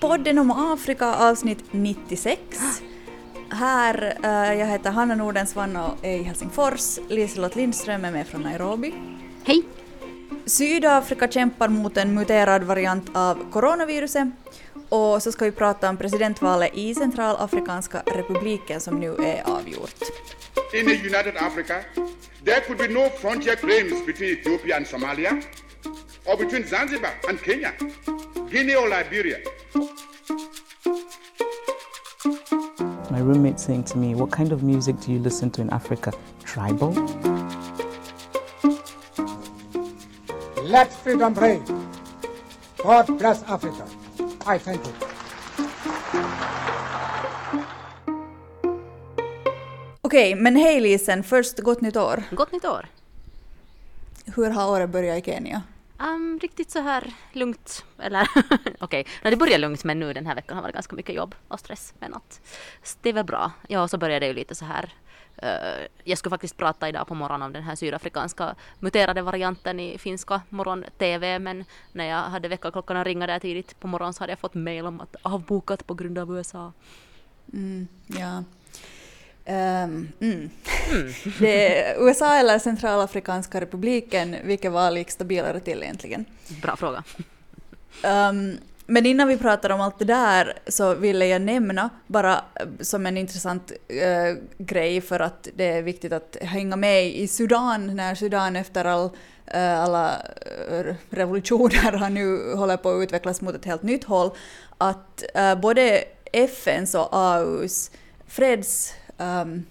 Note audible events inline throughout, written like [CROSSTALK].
Podden om Afrika avsnitt 96. Här, uh, jag heter Hanna Nordensvan och är i Helsingfors. Liselott Lindström är med från Nairobi. Hej! Sydafrika kämpar mot en muterad variant av coronaviruset och så ska vi prata om presidentvalet i Centralafrikanska republiken som nu är avgjort. In a united Africa, there could be no frontier claims between Ethiopia and Somalia, or between Zanzibar and Kenya, Guinea or Liberia. My roommate saying to me, What kind of music do you listen to in Africa? Tribal? Let freedom reign. God bless Africa. I thank you. Okej, men hej Lisen, först gott nytt år. Gott nytt år! Hur har året börjat i Kenya? Um, riktigt så här lugnt, eller [LAUGHS] okej, okay. det började lugnt men nu den här veckan har varit ganska mycket jobb och stress. Men att det är väl bra. Ja, och så började det ju lite så här Uh, jag skulle faktiskt prata idag på morgonen om den här sydafrikanska muterade varianten i finska morgon-tv men när jag hade väckarklockorna ringa där tidigt på morgonen så hade jag fått mail om att avbokat på grund av USA. Mm, ja. Um, mm. Mm. [LAUGHS] det USA eller Centralafrikanska republiken, vilket val gick stabilare till egentligen? Bra fråga. Um, men innan vi pratar om allt det där så ville jag nämna, bara som en intressant uh, grej för att det är viktigt att hänga med i Sudan, när Sudan efter all, uh, alla revolutioner har nu håller på att utvecklas mot ett helt nytt håll, att uh, både FNs och AUs freds um,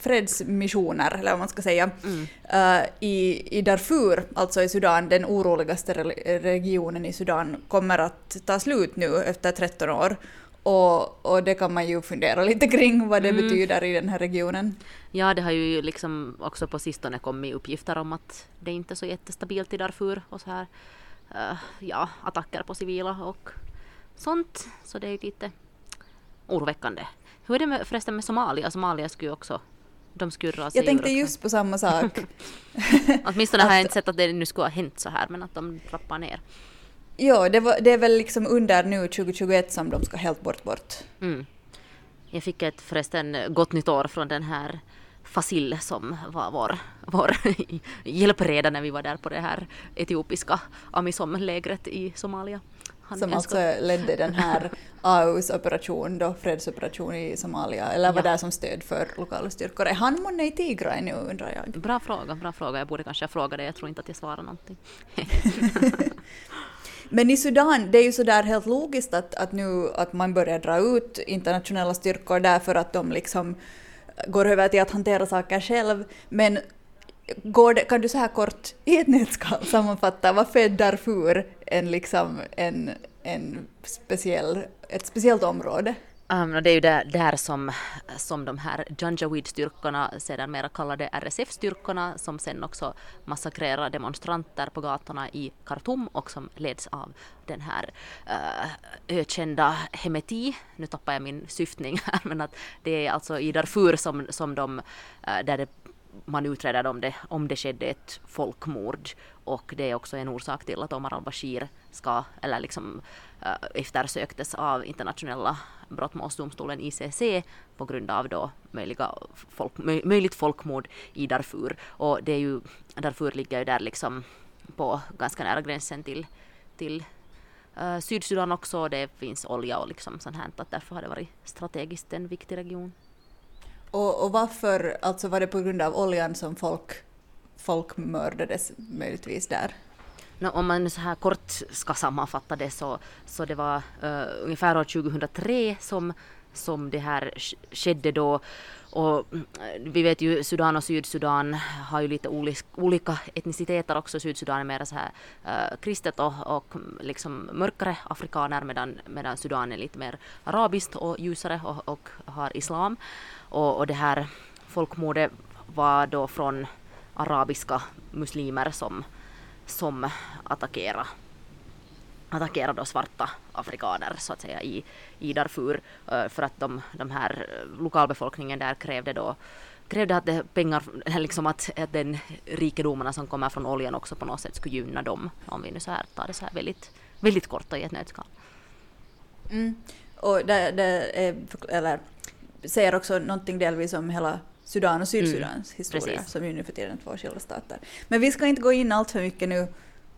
fredsmissioner, eller vad man ska säga, mm. uh, i, i Darfur, alltså i Sudan, den oroligaste re regionen i Sudan, kommer att ta slut nu efter 13 år. Och, och det kan man ju fundera lite kring vad det mm. betyder i den här regionen. Ja, det har ju liksom också på sistone kommit uppgifter om att det inte är så jättestabilt i Darfur och så här, uh, ja, attacker på civila och sånt. Så det är ju lite oroväckande. Hur är det med, förresten med Somalia? Somalia skulle ju också de skulle dra sig Jag tänkte just på samma sak. [LAUGHS] [LAUGHS] Åtminstone har jag inte sett att det nu skulle ha hänt så här, men att de trappar ner. Ja, det, var, det är väl liksom under nu 2021 som de ska helt bort bort. Mm. Jag fick ett förresten gott nytt år från den här Fasil som var vår, vår [LAUGHS] hjälpreda när vi var där på det här etiopiska Amisom-lägret i Somalia. Han som alltså ledde den här [LAUGHS] AUs operation, då, fredsoperation i Somalia, eller var ja. där som stöd för lokala styrkor. Är han månne i Tigray nu undrar jag? Bra fråga, bra fråga. Jag borde kanske fråga det, jag tror inte att jag svarar någonting. [LAUGHS] Men i Sudan, det är ju sådär helt logiskt att, att nu att man börjar dra ut internationella styrkor därför att de liksom går över till att hantera saker själv. Men Går det, kan du så här kort i ett nötskal sammanfatta varför är Darfur en, liksom, en, en speciell, ett speciellt område? Um, det är ju där, där som, som de här Janjaweed-styrkorna, sedan mera kallade RSF-styrkorna, som sen också massakrerar demonstranter på gatorna i Khartoum och som leds av den här uh, ökända Hemeti. Nu tappar jag min syftning här, [LAUGHS] men att det är alltså i Darfur som, som de, uh, där det man utreder om det, om det skedde ett folkmord och det är också en orsak till att Omar al-Bashir ska, eller liksom äh, eftersöktes av internationella brottmålsdomstolen ICC på grund av då möjliga folk, möj, möjligt folkmord i Darfur. Och det är ju, Darfur ligger ju där liksom på ganska nära gränsen till, till äh, Sydsudan också. Det finns olja och liksom sånt här, att därför har det varit strategiskt en viktig region. Och, och varför, alltså var det på grund av oljan som folk, folk mördades möjligtvis där? No, om man så här kort ska sammanfatta det så, så det var uh, ungefär år 2003 som, som det här skedde då. Och mm, vi vet ju Sudan och Sydsudan har ju lite olika etniciteter också. Sydsudan är mer så här äh, kristet och, och mm, liksom mörkare afrikaner medan, medan Sudan är lite mer arabiskt och ljusare och, och har islam. Och, och det här folkmordet var då från arabiska muslimer som, som attackerade attackera då svarta afrikaner så att säga i, i Darfur eh, för att de, de här eh, lokalbefolkningen där krävde då krävde att det pengar, liksom att, att den rikedomarna som kommer från oljan också på något sätt skulle gynna dem. Om vi nu så här tar det så här väldigt, väldigt kort och i ett nötskal. Mm. Och det, det är, eller, säger också någonting delvis om hela Sudan och Sydsudans Mm, historia, precis. som ju nu för tiden är två skilda stater. Men vi ska inte gå in allt för mycket nu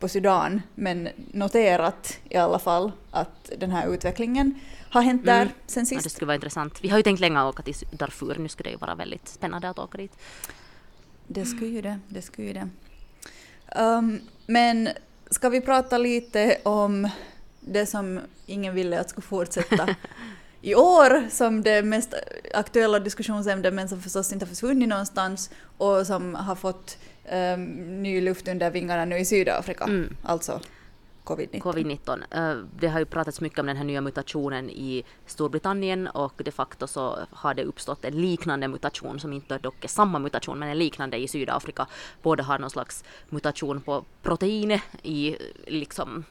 på Sudan, men noterat i alla fall att den här utvecklingen har hänt där Mm. sen Ja, det sist. skulle vara intressant. Vi har ju tänkt länge åka till Darfur, nu skulle det ju vara väldigt spännande att åka dit. Det skulle ju det, det skulle ju det. Um, men ska vi prata lite om det som ingen ville att skulle fortsätta [LAUGHS] i år som det mest aktuella diskussionsämnet men som förstås inte har försvunnit någonstans och som har fått um, ny luft under vingarna nu i Sydafrika, Mm. alltså covid-19. Covid-19. Eh, Det har ju pratats mycket om den här nya mutationen i Storbritannien och de facto så har det uppstått en liknande mutation som inte dock är samma mutation men en liknande i Sydafrika. Båda har någon slags mutation på proteinet i liksom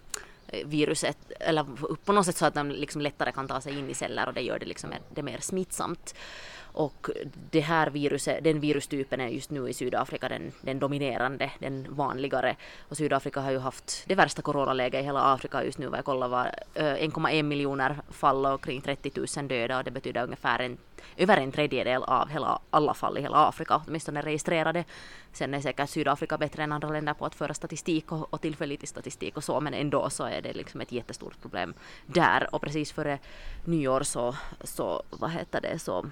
eh, viruset eller på något sätt så att de liksom lättare kan ta sig in i celler och det gör det liksom det mer smittsamt. Och det här viruset, den virustypen är just nu i Sydafrika den, den dominerande, den vanligare. Och Sydafrika har ju haft det värsta coronaläget i hela Afrika just nu. Vad jag kollar var 1,1 miljoner fall och kring 30 000 döda och det betyder ungefär en, över en tredjedel av hela, alla fall i hela Afrika, åtminstone registrerade. Sen är säkert Sydafrika bättre än andra länder på att föra statistik och, och tillförlitlig statistik och så, men ändå så är det liksom ett jättestort problem där. Och precis före nyår så, så vad heter det, så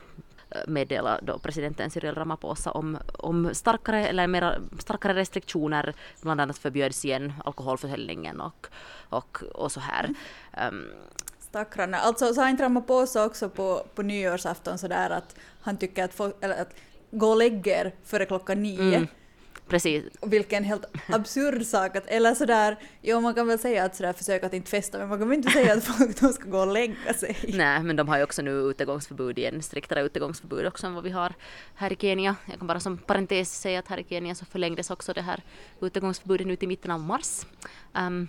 meddela då presidenten Cyril Ramaphosa om, om starkare, eller mera, starkare restriktioner. Bland annat förbjöds igen alkoholförsäljningen och, och, och så här. Um, Stackarna. Alltså sa inte Ramaphosa också på, på nyårsafton sådär att han tycker att, folk, eller att gå och lägga er före klockan nio. mm, precis, vilken helt absurd sak att, eller sådär, jo man kan väl säga att sådär försök att inte festa, men man kan väl inte säga att folk de ska gå och lägga sig. Nej, men de har ju också nu utegångsförbud igen, striktare utegångsförbud också än vad vi har här i Kenya. Jag kan bara som parentes säga att här i Kenya så förlängdes också det här utegångsförbudet nu till mitten av mars. Ehm,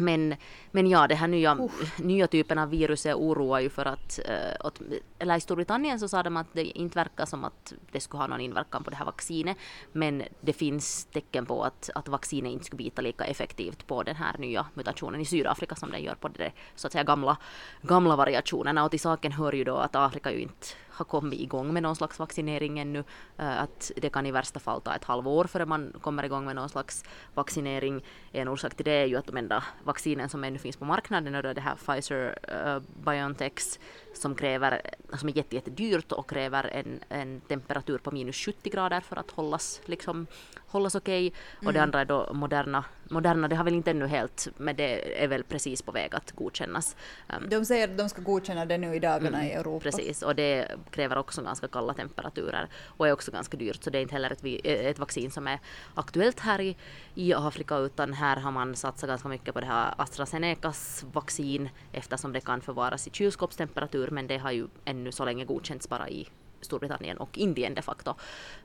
men, men ja, det här nya, nya typen av viruset oroar ju för att, eh, åt, eller i Storbritannien så sa de att det inte verkar som att det skulle ha någon inverkan på det här vaccinet, men det finns tecken på att, att vaccinet inte skulle bita lika effektivt på den här nya mutationen i Sydafrika som den gör på det så att säga gamla, gamla variationerna. Och till saken hör ju då att Afrika ju inte har kommit igång med någon slags vaccinering ännu. Eh, att det kan i värsta fall ta ett halvår före man kommer igång med någon slags vaccinering. En orsak till det är ju att de enda vaccinen som ännu finns på marknaden är då det här Pfizer uh, Biontechs som kräver, som är jätte, jättedyrt och kräver en, en temperatur på minus 70 grader för att hållas, liksom, hållas okej. Och det andra är då Moderna. Moderna, det har väl inte ännu helt, men det är väl precis på väg att godkännas. Um, De säger att de ska godkänna det nu i dagarna i Europa. Precis, och det kräver också ganska kalla temperaturer och är också ganska dyrt. Så det är inte heller ett, ett vaccin som är aktuellt här i, i Afrika utan här har man satsat ganska mycket på det här AstraZenecas vaccin eftersom det kan förvaras i kylskåpstemperatur men det har ju ännu så länge godkänts bara i Storbritannien och Indien de facto.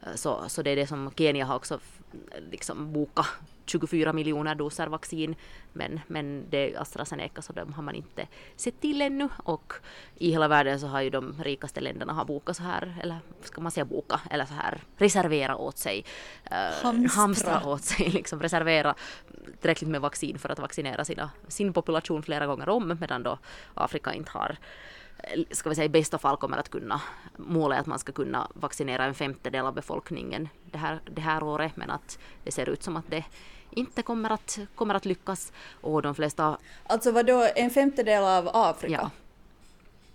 Eh, Så, så det är det som Kenya har också f- liksom bokat 24 miljoner doser vaccin men, men det är AstraZeneca så de har man inte sett till ännu och i hela världen så har ju de rikaste länderna har bokat så här, eller ska man säga boka, eller så här reservera åt sig, eh, Hamstra. hamstra åt sig, [LAUGHS] liksom reservera tillräckligt med vaccin för att vaccinera sina, sin population flera gånger om medan då Afrika inte har eh, ska vi säga i bästa fall kommer att kunna, målet är att man ska kunna vaccinera en femtedel av befolkningen det här, det här året men att det ser ut som att det inte kommer att, kommer att lyckas och de flesta, Alltså vadå, en femtedel av Afrika? ja,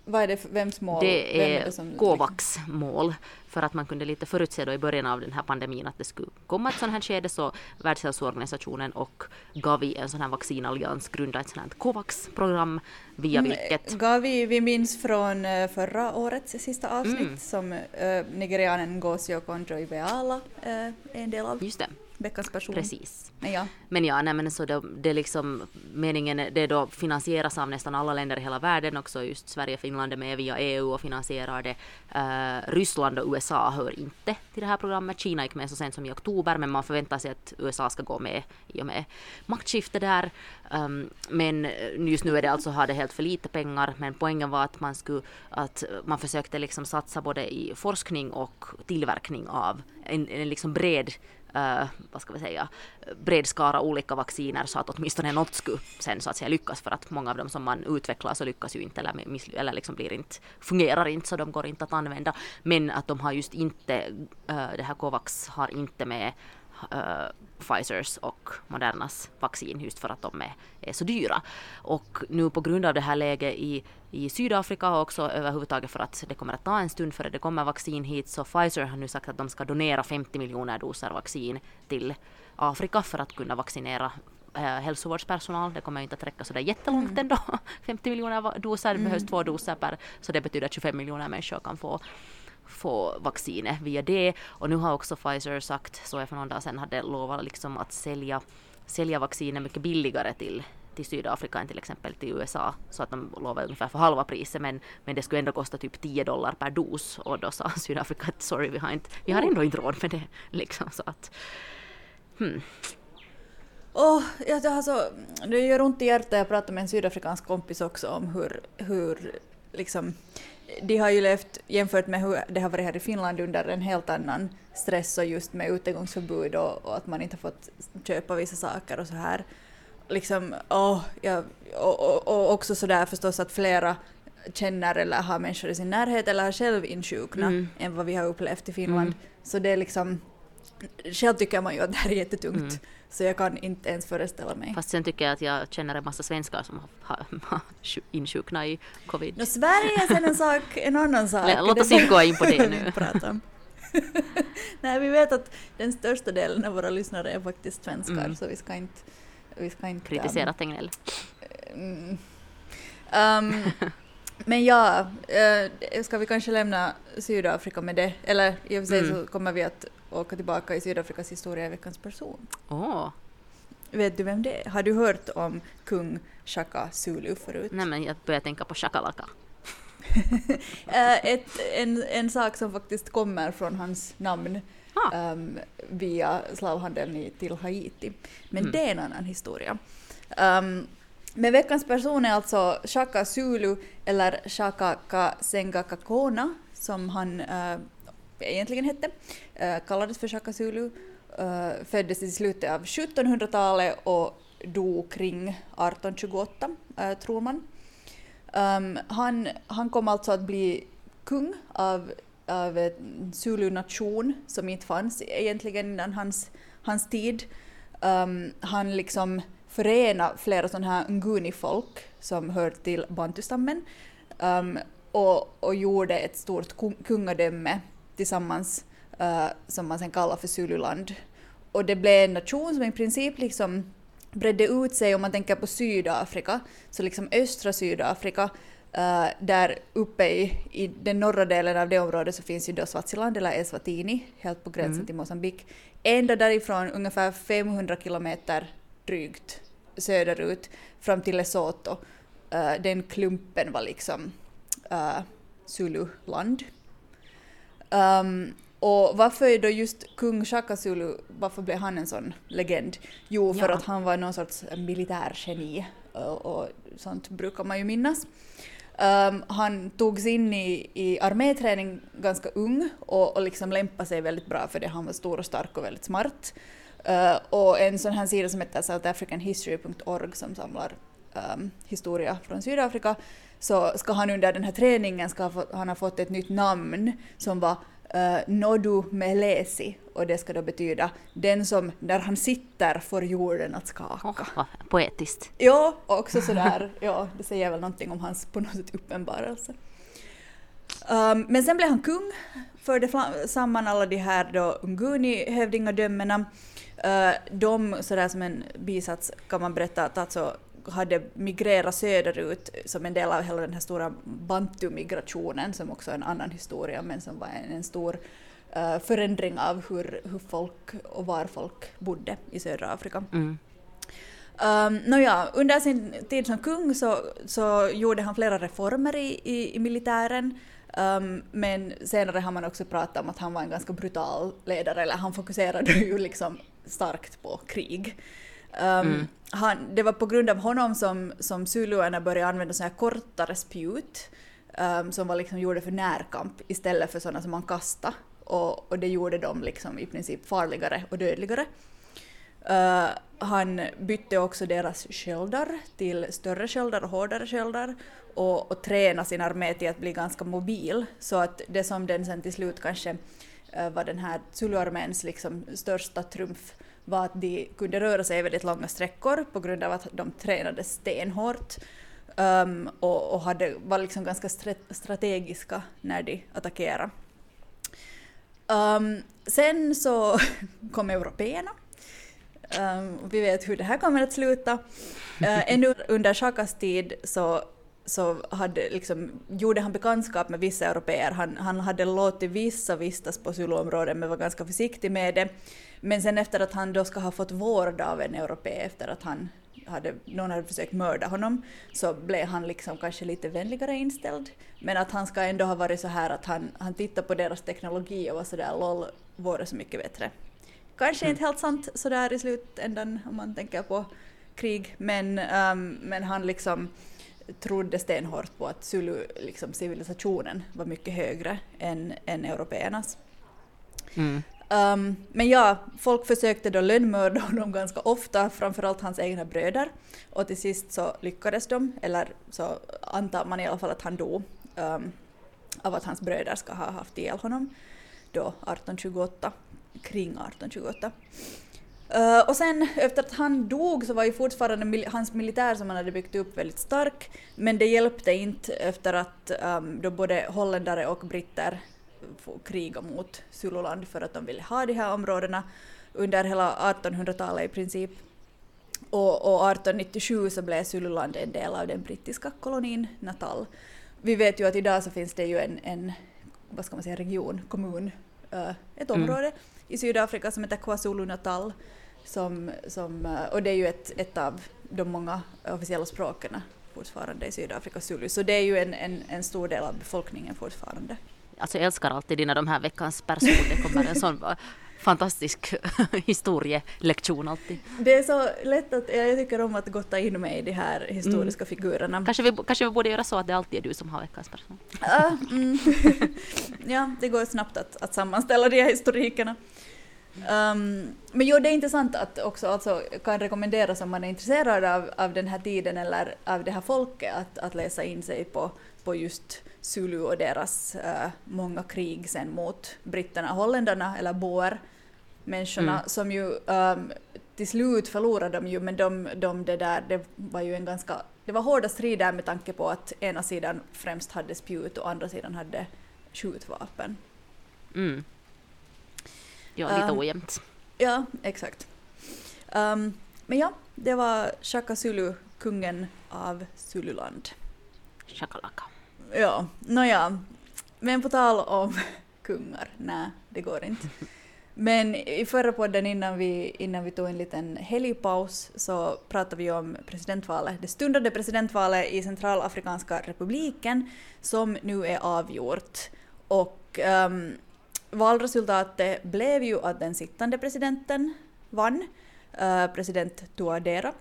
Vad är det för, vems mål? det Vem är som- Covax mål för att man kunde lite förutse då i början av den här pandemin att det skulle komma ett sånt här skede så Världshälsoorganisationen och Gavi, en sån här vaccinallians, grundade ett sånt här Covax-program via Mm, vilket Gavi, vi minns från eh, förra årets sista avsnitt Mm. som eh, nigerianen Ngozi Okonjo-Iweala eh, är en del av. Just det, Veckans person. precis. Men ja. Men ja, nej, men så det, det är liksom meningen, det då finansieras av nästan alla länder i hela världen också, just Sverige och Finland är med via EU och finansierar det. Eh, Ryssland och USA hör inte till det här programmet. Kina gick med så sent som i oktober, men man förväntar sig att USA ska gå med i och med maktskifte där. Um, men just nu är det alltså, har det helt för lite pengar, men poängen var att man skulle, att man försökte liksom satsa både i forskning och tillverkning av en, en liksom bred uh, vad ska vi säga, bred skara olika vacciner så att åtminstone något skulle sen så att säga lyckas för att många av dem som man utvecklar så lyckas ju inte eller, missly- eller liksom blir inte, fungerar inte så de går inte att använda. Men att de har just inte, uh, det här Covax har inte med uh, Pfizers och Modernas vaccin just för att de är, är, så dyra. Och nu på grund av det här läget i, i Sydafrika och också överhuvudtaget för att det kommer att ta en stund före det kommer vaccin hit så Pfizer har nu sagt att de ska donera 50 miljoner doser vaccin till Afrika för att kunna vaccinera äh, hälsovårdspersonal. Det kommer inte att räcka sådär jättelångt mm. ändå. [LAUGHS] 50 miljoner doser, det behövs mm. två doser per, så det betyder att 25 miljoner människor kan få få vaccinet via det. Och nu har också Pfizer sagt, så jag för någon dag sedan, hade lovat liksom att sälja, sälja vaccinet mycket billigare till till Sydafrika än till exempel till USA. Så att de lovar ungefär för halva priset men, men det skulle ändå kosta typ 10 dollar per dos och då sa [LAUGHS] Sydafrika att sorry vi har, inte, vi har ändå inte råd med det. Liksom, så att, hmm. Oh, jag har så, det gör ont i hjärtat, jag pratade med en sydafrikansk kompis också om hur, hur liksom, de har ju levt, jämfört med hur det har varit här i Finland, under en helt annan stress och just med utegångsförbud och, och att man inte har fått köpa vissa saker och så här. Liksom, oh, ja, och, och, och också sådär förstås att flera känner eller har människor i sin närhet eller har själv insjuknat mm. än vad vi har upplevt i Finland. Mm. Så det är liksom, själv tycker man ju att det här är jättetungt. Mm. Så jag kan inte ens föreställa mig. Fast sen tycker jag att jag känner en massa svenskar som har, har insjuknat i covid. No, Sverige är sen en sak, en annan sak. Låt oss inte gå in på det [LAUGHS] nu. [LAUGHS] Nej, vi vet att den största delen av våra lyssnare är faktiskt svenskar, mm. så vi ska inte... Vi ska inte Kritisera um, Tegnell. Mm, um, men ja, uh, ska vi kanske lämna Sydafrika med det? Eller i och för sig mm. så kommer vi att åka tillbaka i Sydafrikas historia i veckans person. Oh. Vet du vem det är? Har du hört om kung Shaka Zulu förut? Nej, men jag börjar tänka på shakalaka. [LAUGHS] Eh, ett, en, en sak som faktiskt kommer från hans namn ah. um, via slavhandeln till Haiti. Men mm. det är en annan historia. Um, men veckans person är alltså Shaka Zulu eller Shaka Kasenga Kakona som han uh, egentligen hette, eh, kallades för Shaka Zulu, eh, föddes i slutet av 1700-talet och dog kring 1828, eh, tror man. Ehm, han, han kom alltså att bli kung av, av en Zulu-nation som inte fanns egentligen innan hans, hans tid. Um, han liksom förenade flera sådana här nguni-folk som hör till bantustammen um, och, och gjorde ett stort kungadöme tillsammans uh, som man sen kallar för Zululand. Och det blev en nation som i princip liksom bredde ut sig om man tänker på Sydafrika, så liksom östra Sydafrika, uh, där uppe i, i den norra delen av det området så finns ju då Swaziland eller Eswatini, helt på gränsen mm. till Mosambik. Ända därifrån ungefär 500 kilometer drygt söderut fram till Lesotho. Uh, den klumpen var liksom uh, Zululand. Um, och varför är då just kung Shaka Zulu, varför blev han en sån legend? Jo, för ja. att han var någon sorts militärgeni och, och sånt brukar man ju minnas. Um, han togs in i, i arméträning ganska ung och, och liksom lämpade sig väldigt bra för det. Han var stor och stark och väldigt smart. Uh, och en sån här sida som heter southafricanhistory.org som samlar um, historia från Sydafrika så ska han under den här träningen ska han ha fått ett nytt namn som var uh, Nodu Melesi och det ska då betyda den som när han sitter får jorden att skaka. Oh, poetiskt. Ja, också sådär, [LAUGHS] ja, det säger väl någonting om hans på något sätt uppenbarelse. Um, men sen blev han kung, förde samman alla de här då Unguni-hövdingadömena. Uh, de, sådär som en bisats kan man berätta att alltså hade migrerat söderut som en del av hela den här stora bantu-migrationen som också är en annan historia men som var en, en stor uh, förändring av hur, hur folk och var folk bodde i södra Afrika. Mm. Um, Nåja, under sin tid som kung så, så gjorde han flera reformer i, i, i militären. Um, men senare har man också pratat om att han var en ganska brutal ledare, eller han fokuserade ju liksom starkt på krig. Um, mm. han, det var på grund av honom som, som zuluerna började använda såna här kortare spjut um, som var liksom gjorda för närkamp istället för sådana som man kastade och, och det gjorde dem liksom i princip farligare och dödligare. Uh, han bytte också deras sköldar till större sköldar och hårdare sköldar och, och tränade sin armé till att bli ganska mobil så att det som den sen till slut kanske Eh, var den här Zuluarméns liksom största trumf var att de kunde röra sig väldigt långa sträckor på grund av att de tränade stenhårt um, och, och hade, var liksom ganska strategiska när de attackerade. Um, sen så [LAUGHS] kom européerna. Um, vi vet hur det här kommer att sluta. Uh, ännu under Chakas tid så, så hade, liksom, gjorde han bekantskap med vissa europeer. Han, han hade låtit vissa vistas på Zulu-områden men var ganska försiktig med det. Men sen efter att han då ska ha fått vård av en europé efter att han hade, någon hade försökt mörda honom så blev han liksom kanske lite vänligare inställd. Men att han ska ändå ha varit så här att han, han tittade på deras teknologi och var sådär LOL, vore så mycket bättre. Kanske mm. inte helt sant sådär i slutändan om man tänker på krig men, um, men han liksom trodde stenhårt på att Zulu, liksom civilisationen var mycket högre än, än européernas. Mm. Um, men ja, folk försökte då lönnmörda [LAUGHS] honom ganska ofta, framförallt hans egna bröder. Och till sist så lyckades de, eller så antar man i alla fall att han dog um, av att hans bröder ska ha haft ihjäl honom då 1828, kring 1828. Uh, och sen efter att han dog så var ju fortfarande mil hans militär som han hade byggt upp väldigt stark, men det hjälpte inte efter att um, då både holländare och britter kriga mot Zululand för att de ville ha de här områdena under hela 1800-talet i princip. Och, och 1897 så blev Zululand en del av den brittiska kolonin Natal. Vi vet ju att idag så finns det ju en, en vad ska man säga, region, kommun, uh, ett mm. område mm. i Sydafrika som heter KwaZulu-Natal. Som, som, uh, och det är ju ett, ett av de många officiella språken fortfarande i Sydafrika, Zulu. Så det är ju en, en, en stor del av befolkningen fortfarande alltså jag älskar alltid dina de här veckans person. Det kommer en sån fantastisk [LAUGHS] historielektion alltid. Det är så lätt att jag tycker om att gotta in mig i de här historiska mm. figurerna. Kanske vi, kanske vi borde göra så att det alltid är du som har veckans person. Uh, mm. [LAUGHS] ja, det går snabbt att, att sammanställa de här historikerna. Um, men jo, det är intressant att också alltså, kan rekommenderas om man är intresserad av, av den här tiden eller av det här folket att, att läsa in sig på, på just Zulu och deras uh, många krig sen mot britterna, holländarna eller boer, människorna mm. som ju um, till slut förlorade de ju men de, de det där, det var ju en ganska, det var hårda strider med tanke på att ena sidan främst hade spjut och andra sidan hade skjutvapen. Mm. Ja, lite um, ojämnt. Ja, exakt. Um, men ja, det var Shaka Zulu, kungen av Zululand. Shakalaka. Ja, nåja. Men på tal om [LAUGHS] kungar, nej, det går inte. [LAUGHS] Men i förra podden innan vi, innan vi tog en liten helgpaus så pratade vi om presidentvalet, det stundande presidentvalet i Centralafrikanska republiken som nu är avgjort. Och um, valresultatet blev ju att den sittande presidenten vann, uh, president Touadera.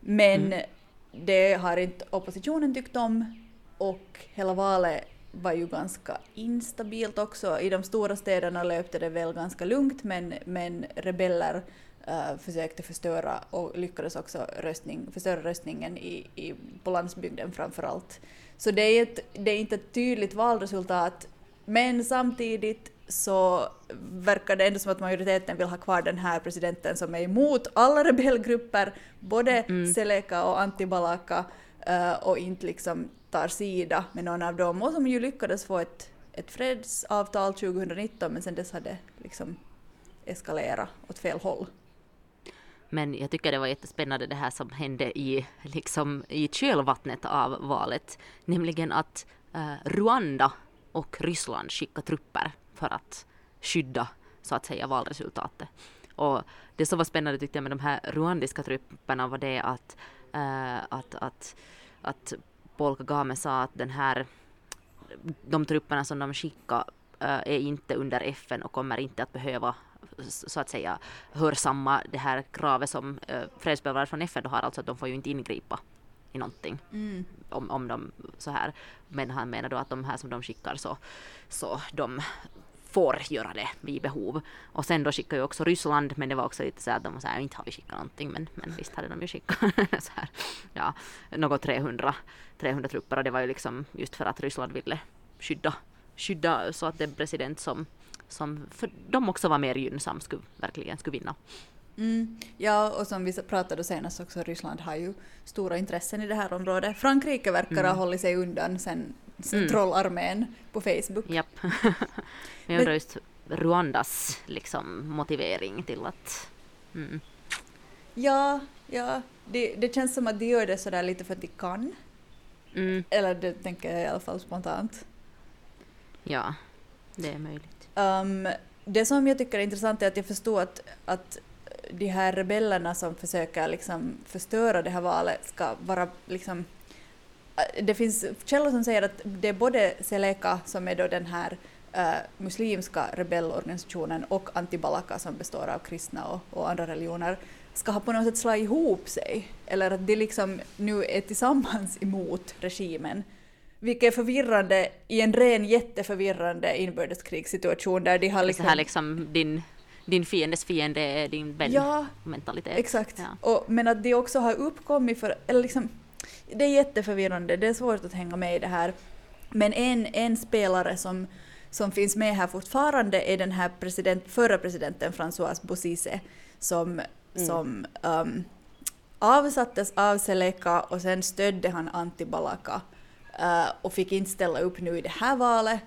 Men mm. det har inte oppositionen tyckt om och hela valet var ju ganska instabilt också. I de stora städerna löpte det väl ganska lugnt men, men rebeller uh, försökte förstöra och lyckades också röstning, förstöra röstningen i, i, på landsbygden framför allt. Så det är, ett, det är inte ett tydligt valresultat men samtidigt så verkar det ändå som att majoriteten vill ha kvar den här presidenten som är emot alla rebellgrupper, både mm. Seleka och Antibalaka, uh, och inte liksom tar sida med någon av dem och som ju lyckades få ett, ett fredsavtal 2019 men sen dess hade liksom eskalerat åt fel håll. Men jag tycker det var jättespännande det här som hände i, liksom, i kölvattnet av valet, nämligen att uh, Rwanda och Ryssland skickade trupper för att skydda så att säga valresultatet. Och det som var spännande tyckte jag med de här rwandiska trupperna var det att, uh, att, att, att Paul Kagame sa att den här, de trupperna som de skickar uh, är inte under FN och kommer inte att behöva så att säga hörsamma det här kravet som uh, fredsbevarare från FN har, alltså att de får ju inte ingripa i någonting. Mm. Om, om de så här. Men han menar då att de här som de skickar så, så de får göra det vid behov. Och sen då skickade ju också Ryssland, men det var också lite så att de var så här, inte har vi skickat någonting, men, men visst hade de ju skickat [LAUGHS] så här, ja, något 300, 300 trupper och det var ju liksom just för att Ryssland ville skydda, skydda så att den president som, som för dem också var mer gynnsam skulle, verkligen skulle vinna. Mm. Ja, och som vi pratade senast också, Ryssland har ju stora intressen i det här området. Frankrike verkar ha Mm. hållit sig undan sen Mm. trollarmén på Facebook. Japp. [LAUGHS] Men jag undrar just Rwandas liksom motivering till att mm, Ja, ja. Det, det känns som att de gör det sådär lite för att de kan. mm, Eller det tänker jag i alla fall spontant. ja, det är möjligt. Um, det som jag tycker är intressant är att jag förstår att, att de här rebellerna som försöker liksom förstöra det här valet ska vara liksom... äh, Det finns källor som säger att det är både Seleka som är då den här äh, muslimska rebellorganisationen och Antibalaka som består av kristna och, och andra religioner ska ha på något sätt slagit ihop sig. Eller att de liksom nu är tillsammans [LAUGHS] emot regimen. Vilket är förvirrande i en ren jätteförvirrande inbördeskrigssituation där de har Liksom, liksom... så här liksom din, din fiendes fiende är din vän Ja, mentalitet. exakt. Ja. Och, men att de också har uppkommit för... Eller liksom, det är jätteförvirrande, det är svårt att hänga med i det här. Men en, en spelare som, som finns med här fortfarande är den här president, förra presidenten François Bozizé som, som um, avsattes av Seleka och sen stödde han Antibalaka uh, och fick inte ställa upp nu i det här valet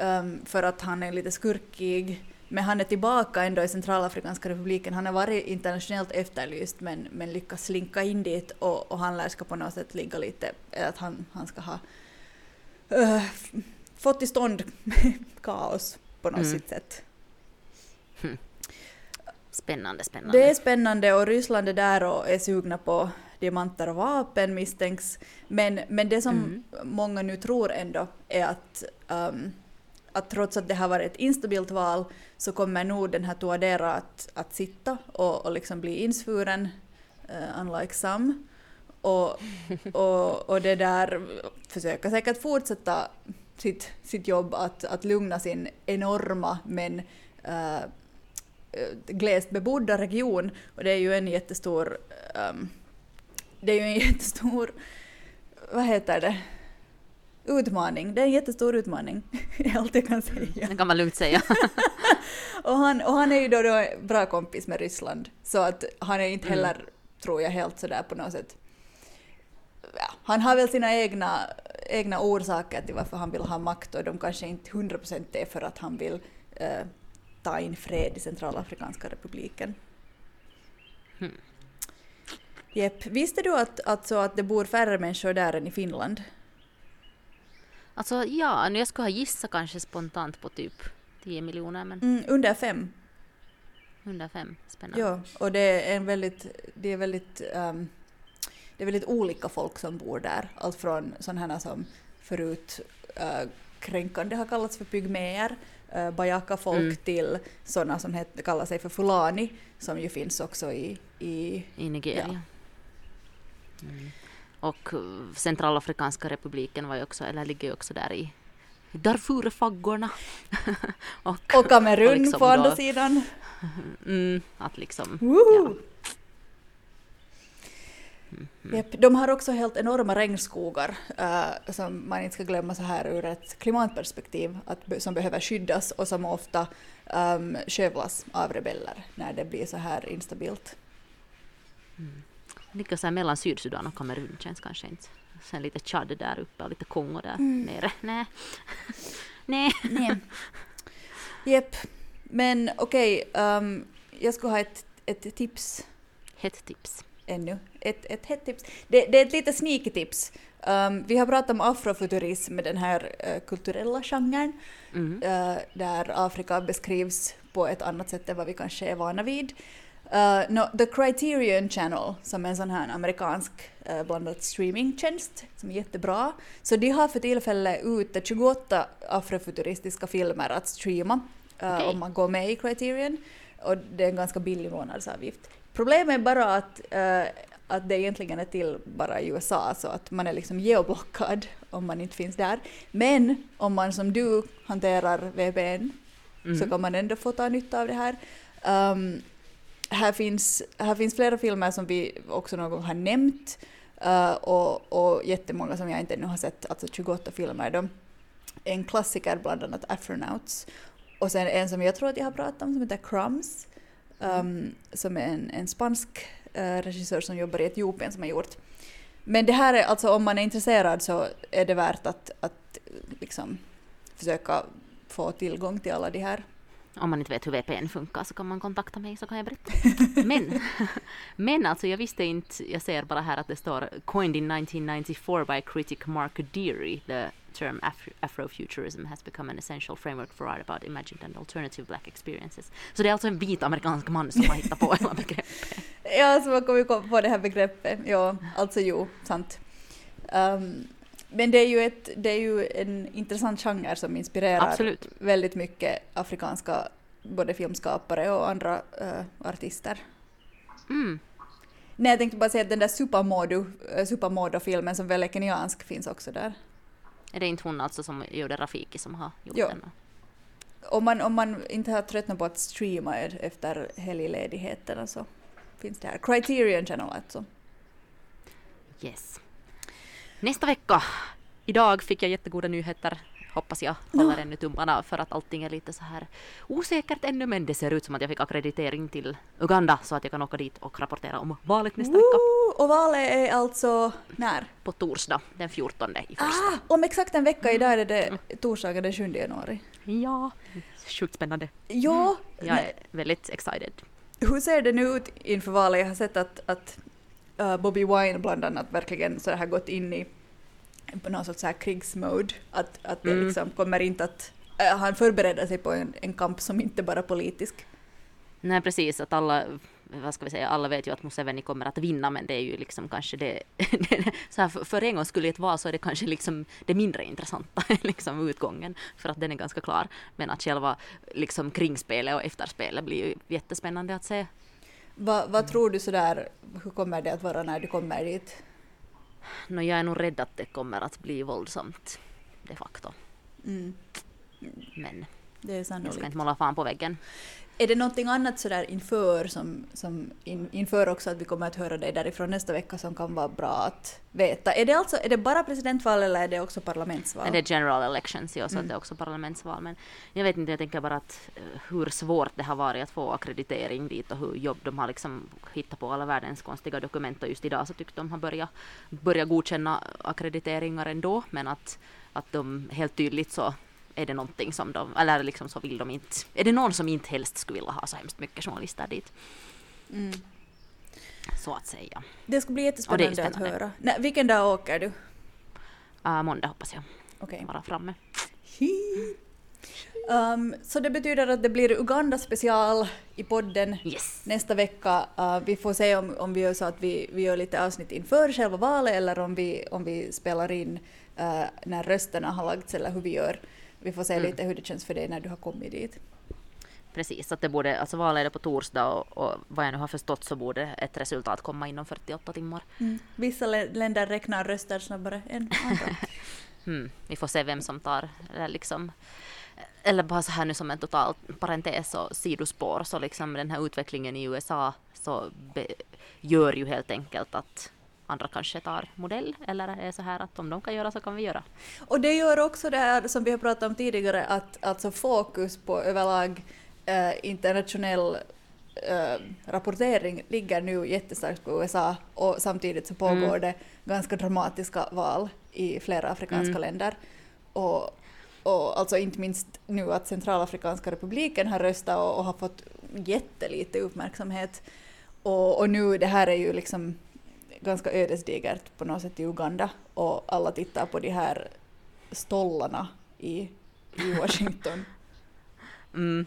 um, för att han är lite skurkig. Men han är tillbaka ändå i Centralafrikanska republiken. Han har varit internationellt efterlyst men, men lyckas slinka in dit och, och han lär ska på något sätt ligga lite, att han, han ska ha uh, fått till stånd [LAUGHS] kaos på något Mm. sätt. Spännande, spännande. Det är spännande och Ryssland är där och är sugna på diamanter och vapen misstänks. Men, men det som Mm. många nu tror ändå är att, um, att trots att det har varit ett instabilt val så kommer nog den här Tuadera att, att sitta och, och liksom bli insvuren, uh, unlike some. Och, och, och det där försöka säkert fortsätta sitt, sitt jobb att, att lugna sin enorma men uh, glest bebodda region och det är ju en jättestor Um, det är ju en jättestor, vad heter det, utmaning. Det är en jättestor utmaning, [LAUGHS] är allt jag kan säga. Det kan man lugnt säga. [LAUGHS] Och han, och han är ju då, då bra kompis med Ryssland, så att han är inte heller, tror jag, helt sådär på något sätt ja, han har väl sina egna, egna orsaker till varför han vill ha makt och de kanske inte 100% är för att han vill eh, ta in fred i Centralafrikanska republiken. Hmm. Jepp. Visste du att, att, så att det bor färre människor där än i Finland? Alltså ja, nu jag skulle ha gissat kanske spontant på typ 10 miljoner men Mm, under fem. 105, spännande. Ja, och det är en väldigt, det är väldigt, ehm, det är väldigt olika folk som bor där. Allt från sådana som förut uh, kränkande har kallats för pygméer, uh, bajaka-folk Mm. till sådana som het, kallar sig för fulani, som ju finns också i, i I Nigeria. Ja. Mm. Och uh, Centralafrikanska republiken var ju också, eller ligger ju också där i Darfurfaggorna. [LAUGHS] och, och Kamerun och liksom på andra sidan. [LAUGHS] Mm, att liksom, Woho! ja. Japp, de har också helt enorma regnskogar eh, som man inte ska glömma så här ur ett klimatperspektiv, att, som behöver skyddas och som ofta um, skövlas av rebeller när det blir så här instabilt. Ligger så här mellan Sydsudan och Kamerun känns kanske inte. Sen lite Chad där uppe och lite Kongo där Mm. nere. Nej. [LAUGHS] Nej. Nej. Jepp. Men okej, ehm, jag skulle ha ett, ett tips Hett tips. ännu. Ett, ett hett tips. Det, det är ett lite sneaky tips. Ehm, vi har pratat om afrofuturism, den här eh, kulturella genren, Mm. eh, där Afrika beskrivs på ett annat sätt än vad vi kanske är vana vid. Uh, no, The Criterion Channel, som är en sån här amerikansk uh, blandad streamingtjänst, som är jättebra. Så de har för tillfället ute 28 afrofuturistiska filmer att streama uh, Okej. om man går med i Criterion. Och det är en ganska billig månadsavgift. Problemet är bara att, uh, att det egentligen är till bara i USA, så att man är liksom geoblockad om man inte finns där. Men om man som du hanterar VPN så kan man ändå få ta nytta av det här. Um, här, finns, här finns flera filmer som vi också någon gång har nämnt uh, och, och jättemånga som jag inte ännu har sett, alltså 28 filmer. Då. En klassiker bland annat Afronauts och sen en som jag tror att jag har pratat om som heter Crumbs um, som är en, en spansk uh, regissör som jobbar i Etiopien som har gjort. Men det här är alltså om man är intresserad så är det värt att, att liksom försöka få tillgång till alla de här. Om man inte vet hur VPN funkar så kan man kontakta mig så kan jag berätta. [LAUGHS] Men, [LAUGHS] men alltså jag visste inte, jag ser bara här att det står coined in 1994 by critic Mark Deary. The term Afro- Afrofuturism has become an essential framework for art about imagined and alternative black experiences. Så det är alltså en vit amerikansk man som har hittat på hela begreppet. [LAUGHS] Ja, så man kommer ju på det här begreppet. Ja, alltså jo, sant. Um, men det är, ju ett, det är ju en intressant genre som inspirerar Absolut. väldigt mycket afrikanska både filmskapare och andra uh, artister. Mm. Nej, jag tänkte bara säga att den där Supermodo, uh, Supermodo-filmen som väl är kenyansk finns också där. Är det inte hon alltså som gjorde Rafiki som har gjort Jo. den? Om man, om man inte har tröttnat på att streama efter helgledigheterna så finns det här. Criterion Channel alltså. Yes. Nästa vecka. Idag fick jag jättegoda nyheter. Hoppas jag håller ännu tummarna för att allting är lite så här osäkert ännu men det ser ut som att jag fick akkreditering till Uganda så att jag kan åka dit och rapportera om valet nästa vecka. Woo! Och valet är alltså när? På torsdag den 14 i första. Ah, om exakt en vecka idag är det torsdagen den 7 januari. Ja, sjukt spännande. Ja, Jag är väldigt excited. hur ser det nu ut inför valet? Jag har sett att, att Bobby Wine bland annat verkligen så här gått in i på någon sorts så här krigsmode. Att, att det Mm. liksom kommer inte att... Uh, han förbereder sig på en, en kamp som inte bara är politisk. Nej precis, att alla, vad ska vi säga, alla vet ju att Museveni kommer att vinna men det är ju liksom kanske det, [LAUGHS] så här för, för en gång skulle ett val så är det kanske liksom det mindre intressanta, [LAUGHS] liksom utgången, för att den är ganska klar. Men att själva liksom kringspelet och efterspelet blir ju jättespännande att se. Va, vad tror du sådär, hur kommer det att vara när du kommer dit? Nå, jag är nog rädd att det kommer att bli våldsamt, de facto. Mm, Men det är jag ska inte måla fan på väggen. Är det någonting annat sådär inför, som, som in, inför också att vi kommer att höra dig därifrån nästa vecka som kan vara bra att veta? Är det, alltså, är det bara presidentval eller är det också parlamentsval? Men det är general elections, ja, så att det är också parlamentsval. Men jag vet inte, jag tänker bara att eh, hur svårt det har varit att få akkreditering dit och hur jobb de har liksom hittat på alla världens konstiga dokument och just idag så tyckte de har börjat, börjat godkänna akkrediteringar ändå men att, att de helt tydligt så är det någonting som de, eller liksom så vill de inte, är det någon som inte helst skulle vilja ha så hemskt mycket journalister dit? Mm. Så att säga. Det ska bli Och det jättespännande att höra. Nej, vilken dag åker du? Uh, måndag hoppas jag Okej. vara framme. Um, så det betyder att det blir Uganda special i podden Yes! nästa vecka. Uh, vi får se om, om vi gör så att vi, vi gör lite avsnitt inför själva valet eller om vi, om vi spelar in uh, när rösterna har lagts eller hur vi gör. Vi får se Mm. lite hur det känns för dig när du har kommit dit. Precis, att det borde, alltså valet är det på torsdag och, och vad jag nu har förstått så borde ett resultat komma inom 48 timmar. Vissa lä- länder räknar röster snabbare än andra. Hmm, [LAUGHS] vi får se vem som tar, eller liksom, eller bara så här nu som en total parentes och sidospår, så liksom den här utvecklingen i USA så be, gör ju helt enkelt att andra kanske tar modell, eller är så här att om de kan göra så kan vi göra. Och det gör också det här som vi har pratat om tidigare, att alltså fokus på överlag eh, internationell eh, rapportering ligger nu jättestarkt på USA och samtidigt så pågår Mm. det ganska dramatiska val i flera afrikanska Mm. länder. Och, och alltså inte minst nu att Centralafrikanska republiken har röstat och, och har fått jättelite uppmärksamhet. Och, och nu det här är ju liksom ganska ödesdigert på något sätt i Uganda och alla tittar på de här stollarna i, i [LAUGHS] Washington. Mm.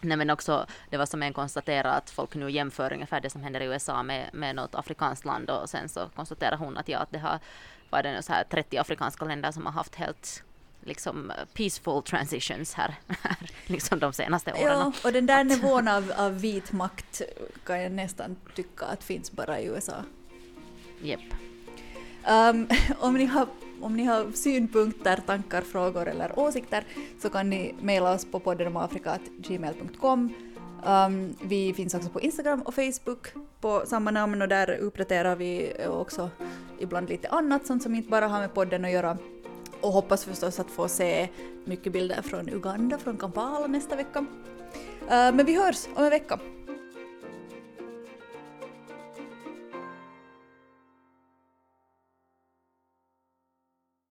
Nej men också, det var som en konstaterade att folk nu jämför ungefär det som händer i USA med, med något afrikanskt land och sen så konstaterar hon att ja, att det har var det nu så här 30 afrikanska länder som har haft helt liksom peaceful transitions här, här liksom de senaste åren. ja, och den där nivån av, av vit makt kan jag nästan tycka att finns bara i USA. Yep. Um, ähm, [LAUGHS] om ni har om ni har synpunkter, tankar, frågor eller åsikter så kan ni mejla oss på poddenomafrikat.gmail.com Um, ähm, vi finns också på Instagram och Facebook på samma namn och där uppdaterar vi också ibland lite annat sånt som inte bara har med podden att göra. Och hoppas förstås att få se mycket bilder från Uganda, från Kampala nästa vecka. Uh, men vi hörs om en vecka.